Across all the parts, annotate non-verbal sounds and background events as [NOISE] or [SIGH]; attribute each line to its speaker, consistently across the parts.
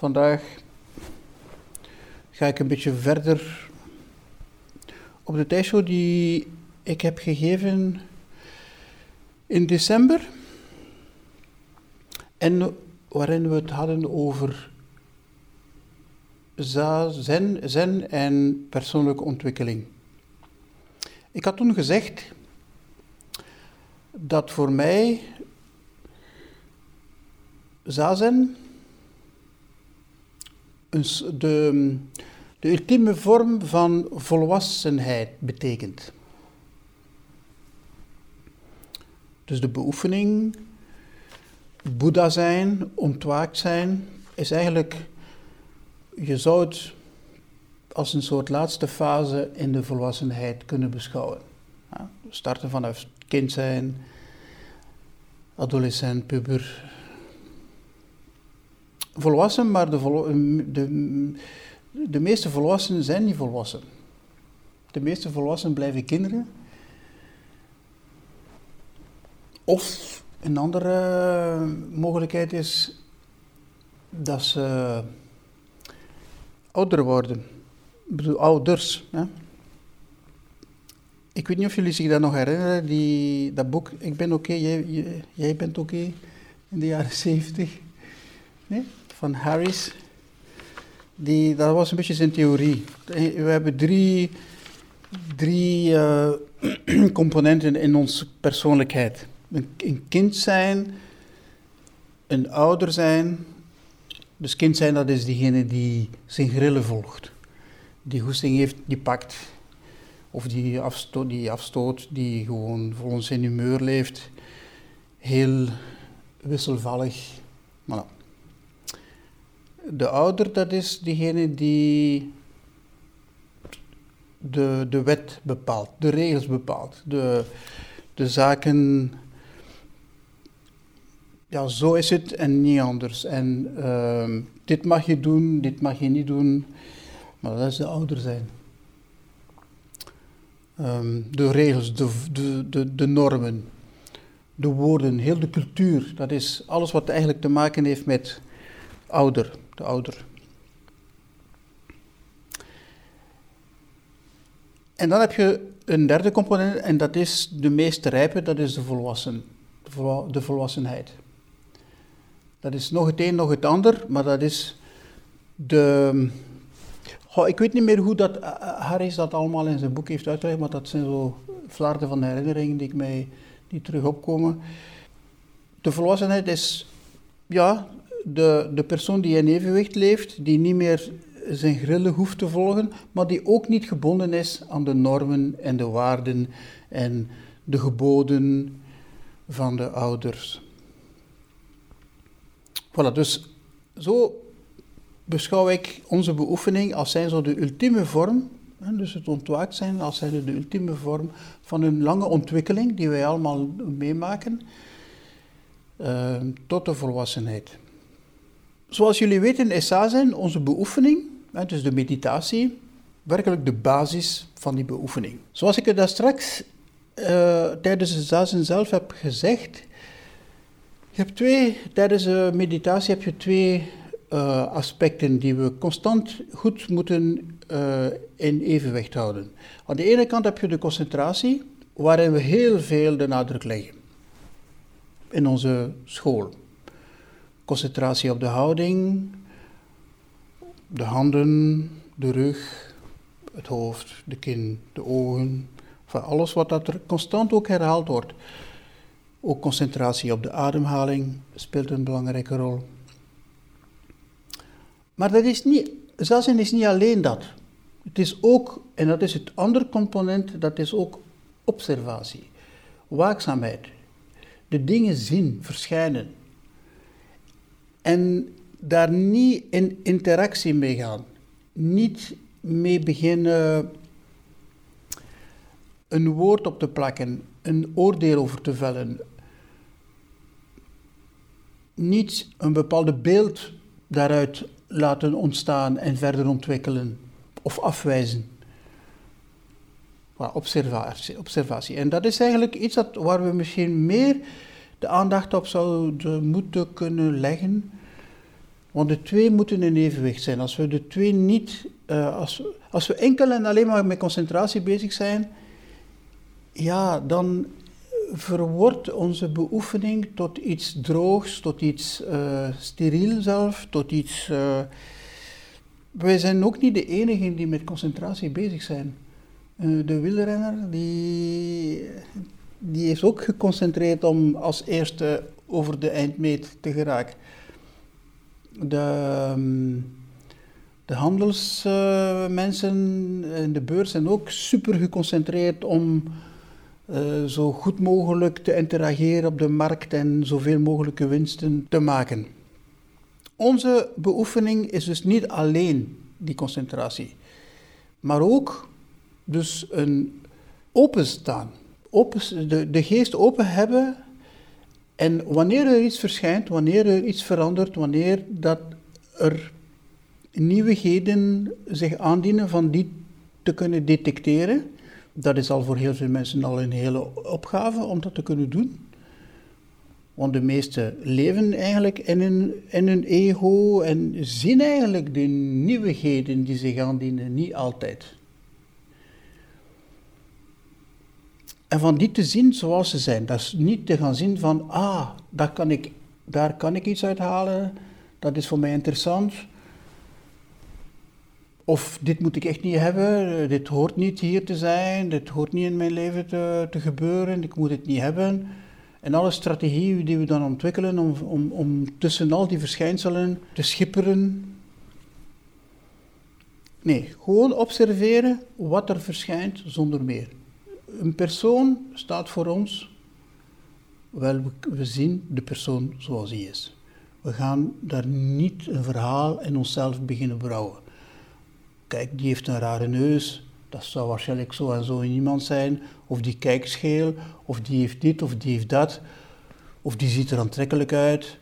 Speaker 1: Vandaag ga ik een beetje verder op de tijdshow die ik heb gegeven in december. En waarin we het hadden over zen, zen en persoonlijke ontwikkeling. Ik had toen gezegd dat voor mij zazen de, de ultieme vorm van volwassenheid betekent. Dus de beoefening, Boeddha zijn, ontwaakt zijn, is eigenlijk, je zou het als een soort laatste fase in de volwassenheid kunnen beschouwen. Ja, starten vanaf kind zijn, adolescent, puber. Volwassen, maar de, de, de meeste volwassenen zijn niet volwassen. De meeste volwassenen blijven kinderen. Of een andere mogelijkheid is dat ze ouder worden. Ik bedoel, ouders. Hè? Ik weet niet of jullie zich dat nog herinneren, die, dat boek Ik ben oké, jij, jij, bent oké, in de jaren zeventig. Nee? Van Harris. Die, dat was een beetje zijn theorie. We hebben drie, drie uh, [CLEARS THROAT] componenten in onze persoonlijkheid. Een, een, kind zijn, een ouder zijn. Dus kind zijn, dat is diegene die zijn grillen volgt. Die goesting heeft, die pakt. Of die afstoot, die, afstoot, die gewoon volgens zijn humeur leeft. Heel wisselvallig. Voilà de ouder, dat is diegene die de, de wet bepaalt, de regels bepaalt, de, de zaken. Ja, zo is het en niet anders. En uh, dit mag je doen, dit mag je niet doen. Maar dat is de ouder zijn. Um, de regels, de, de, de normen, de woorden, heel de cultuur. Dat is alles wat eigenlijk te maken heeft met ouder de ouder. En dan heb je een derde component en dat is de meest rijpe, dat is de, volwassen, de volwassenheid. Dat is nog het een, nog het ander, maar dat is de... ik weet niet meer hoe dat eh, eh, Harris dat allemaal in zijn boek heeft uitgelegd, maar dat zijn zo flarden van herinneringen die, ik mij, die terug opkomen. De volwassenheid is, ja, de, de persoon die in evenwicht leeft, die niet meer zijn grillen hoeft te volgen, maar die ook niet gebonden is aan de normen en de waarden en de geboden van de ouders. Voilà, dus zo beschouw ik onze beoefening als zijn zo de ultieme vorm, dus het ontwaakt zijn als zijn de ultieme vorm van een lange ontwikkeling die wij allemaal meemaken, uh, tot de volwassenheid. Zoals jullie weten is zazen onze beoefening, dus de meditatie, werkelijk de basis van die beoefening. Zoals ik het daar straks uh, tijdens de zazen zelf heb gezegd, je twee, tijdens de meditatie heb je twee uh, aspecten die we constant goed moeten uh, in evenwicht houden. Aan de ene kant heb je de concentratie, waarin we heel veel de nadruk leggen in onze school. Concentratie op de houding, de handen, de rug, het hoofd, de kin, de ogen. Van alles wat dat er constant ook herhaald wordt. Ook concentratie op de ademhaling speelt een belangrijke rol. Maar dat is niet, zazen is niet alleen dat. Het is ook, en dat is het andere component, dat is ook observatie, waakzaamheid. De dingen zien, verschijnen en daar niet in interactie mee gaan. Niet mee beginnen een woord op te plakken, een oordeel over te vellen. Niet een bepaald beeld daaruit laten ontstaan en verder ontwikkelen of afwijzen. observatie, observatie. En dat is eigenlijk iets dat, waar we misschien meer de aandacht op zouden moeten kunnen leggen Want de twee moeten in evenwicht zijn. Als we de twee niet, uh, als, we enkel en alleen maar met concentratie bezig zijn, ja, dan verwordt onze beoefening tot iets droogs, tot iets uh, steriel zelf, tot iets. Uh, wij zijn ook niet de enigen die met concentratie bezig zijn. De wielrenner die, die is ook geconcentreerd om als eerste over de eindmeet te geraken. De, um, de handelsmensen en de beurs zijn ook super geconcentreerd om uh, zo goed mogelijk te interageren op de markt en zoveel mogelijke winsten te maken. Onze beoefening is dus niet alleen die concentratie, maar ook dus een openstaan. Open, de, de geest open hebben en wanneer er iets verschijnt, wanneer er iets verandert, wanneer dat er nieuwigheden zich aandienen van die te kunnen detecteren, dat is al voor heel veel mensen al een hele opgave om dat te kunnen doen. Want de meesten leven eigenlijk in hun, in ego en zien eigenlijk de nieuwigheden die zich aandienen niet altijd. En van die te zien zoals ze zijn. Dat is niet te gaan zien van, ah, daar kan ik, daar kan ik iets uithalen, dat is voor mij interessant. Of dit moet ik echt niet hebben, dit hoort niet hier te zijn, dit hoort niet in mijn leven te, te gebeuren, ik moet het niet hebben. En alle strategieën die we dan ontwikkelen om, om, om tussen al die verschijnselen te schipperen. Nee, gewoon observeren wat er verschijnt zonder meer. Een persoon staat voor ons, wel, we zien de persoon zoals hij is. We gaan daar niet een verhaal in onszelf beginnen brouwen. Kijk, die heeft een rare neus, dat zou waarschijnlijk zo en zo iemand zijn, of die kijkt scheel, of die heeft dit, of die heeft dat, of die ziet er aantrekkelijk uit,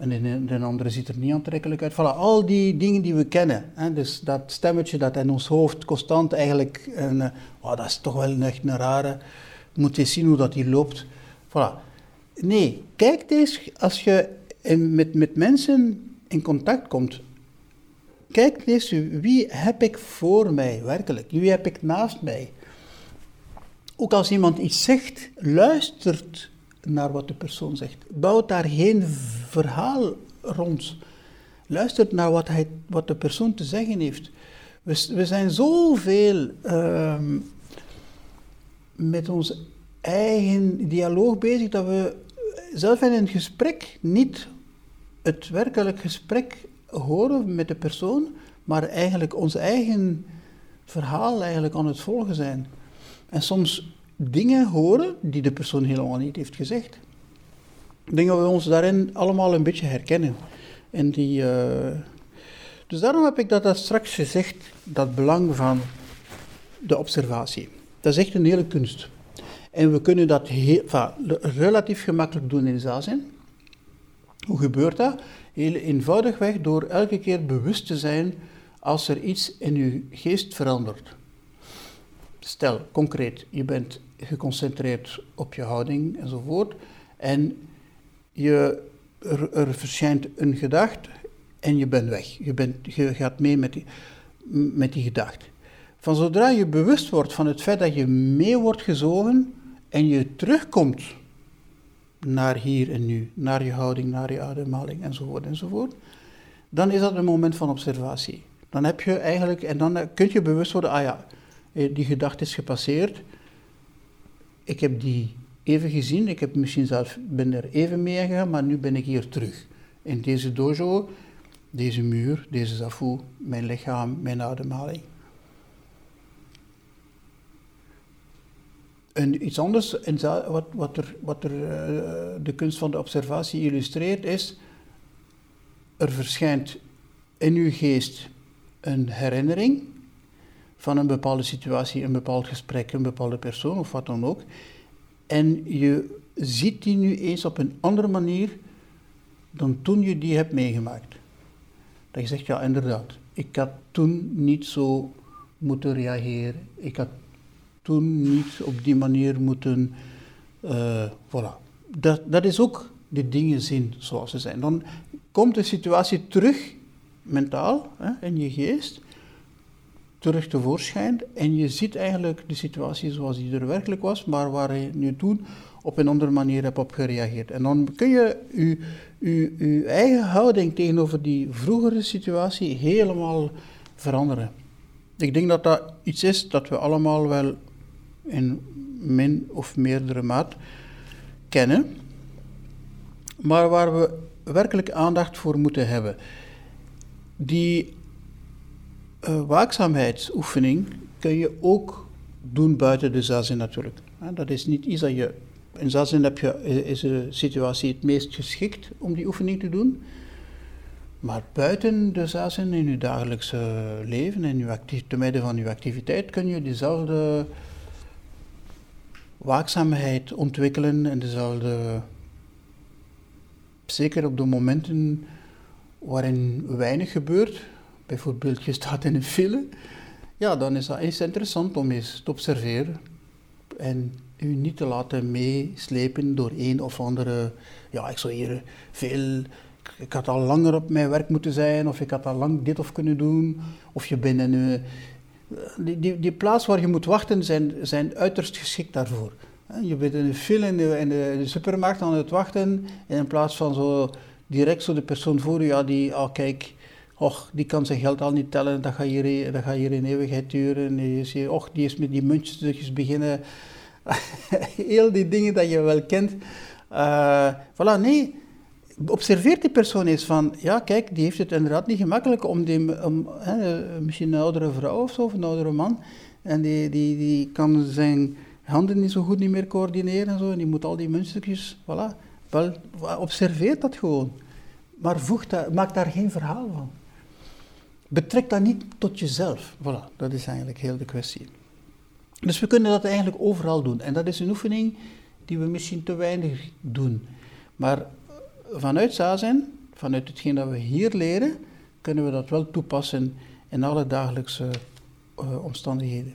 Speaker 1: en de, andere ziet er niet aantrekkelijk uit. Voilà, al die dingen die we kennen. Hè, dus dat stemmetje dat in ons hoofd constant eigenlijk, en, oh, dat is toch wel echt een rare, moet eens zien hoe dat hier loopt. Voilà. Nee, kijk eens, als je met, met mensen in contact komt, Kijk eens, wie heb ik voor mij werkelijk? Wie heb ik naast mij? Ook als iemand iets zegt, luistert naar wat de persoon zegt. Bouwt daar geen verhaal rond. Luistert naar wat, hij, wat de persoon te zeggen heeft. We, we zijn zoveel uh, met ons eigen dialoog bezig dat we zelf in een gesprek niet het werkelijk gesprek horen met de persoon, maar eigenlijk ons eigen verhaal eigenlijk aan het volgen zijn. En soms dingen horen die de persoon helemaal niet heeft gezegd. Ik denk dat we ons daarin allemaal een beetje herkennen. En die, uh... Dus daarom heb ik dat, dat straks gezegd, dat belang van de observatie. Dat is echt een hele kunst. En we kunnen dat heel, relatief gemakkelijk doen in zaalzin. Hoe gebeurt dat? Heel eenvoudigweg door elke keer bewust te zijn als er iets in je geest verandert. Stel, concreet, je bent geconcentreerd op je houding enzovoort en je, er, er verschijnt een gedachte en je bent weg. Je, bent, je gaat mee met die, met die gedachte. Van zodra je bewust wordt van het feit dat je mee wordt gezogen en je terugkomt naar hier en nu, naar je houding, naar je ademhaling enzovoort enzovoort, dan is dat een moment van observatie. Dan heb je eigenlijk, en dan kun je bewust worden, ah ja, eh, die gedachte is gepasseerd, ik heb die even gezien, ik heb misschien zelf, ben er even mee gegaan, maar nu ben ik hier terug. In deze dojo, deze muur, deze zafu, mijn lichaam, mijn ademhaling. En iets anders, wat, wat, er, wat er, uh, de kunst van de observatie illustreert, is: er verschijnt in uw geest een herinnering van een bepaalde situatie, een bepaald gesprek, een bepaalde persoon of wat dan ook. En je ziet die nu eens op een andere manier dan toen je die hebt meegemaakt. Dat je zegt, ja inderdaad, ik had toen niet zo moeten reageren. Ik had toen niet op die manier moeten. Uh, voilà. Dat, dat is ook de dingen zien zoals ze zijn. Dan komt de situatie terug mentaal, hè, in je geest, terug tevoorschijn. En je ziet eigenlijk de situatie zoals die er werkelijk was, maar waar je nu toen op een andere manier hebt op gereageerd. En dan kun je je, eigen houding tegenover die vroegere situatie helemaal veranderen. Ik denk dat dat iets is dat we allemaal wel in min of meerdere maat kennen, maar waar we werkelijk aandacht voor moeten hebben. Die uh, waakzaamheidsoefening kun je ook doen buiten de zazen natuurlijk. Dat is niet iets dat je. In zazen heb je, is de situatie het meest geschikt om die oefening te doen. Maar buiten de zazen in je dagelijkse leven, je actief, te midden van je activiteit, kun je dezelfde waakzaamheid ontwikkelen en dezelfde. Zeker op de momenten waarin weinig gebeurt, bijvoorbeeld je staat in een file, ja, dan is dat eens interessant om eens te observeren en u niet te laten meeslepen door een of andere, ja, ik zou hier veel, ik had al langer op mijn werk moeten zijn, of ik had al lang dit of kunnen doen, of je bent in een, die, die, die plaats waar je moet wachten zijn, zijn uiterst geschikt daarvoor. Je bent in een file in de, supermarkt aan het wachten, en in plaats van zo direct zo de persoon voor je, ja, die, oh kijk, och, die kan zijn geld al niet tellen, dat gaat hier, gaat hier in eeuwigheid duren. Och, die is met die muntjes beginnen. [LAUGHS] Heel die dingen dat je wel kent. Uh, voilà, nee. Observeer die persoon eens van, ja kijk, die heeft het inderdaad niet gemakkelijk om die, om, hè, misschien een oudere vrouw of zo, of een oudere man, en die, die, die kan zijn handen niet zo goed niet meer coördineren en zo, en die moet al die muntstukjes, voilà. Wel, observeer dat gewoon. Maar voeg dat, maak daar geen verhaal van. Betrek dat niet tot jezelf. Voilà, dat is eigenlijk heel de kwestie. Dus we kunnen dat eigenlijk overal doen. En dat is een oefening die we misschien te weinig doen. Maar vanuit Zazen, vanuit hetgeen dat we hier leren, kunnen we dat wel toepassen in alle dagelijkse uh, omstandigheden.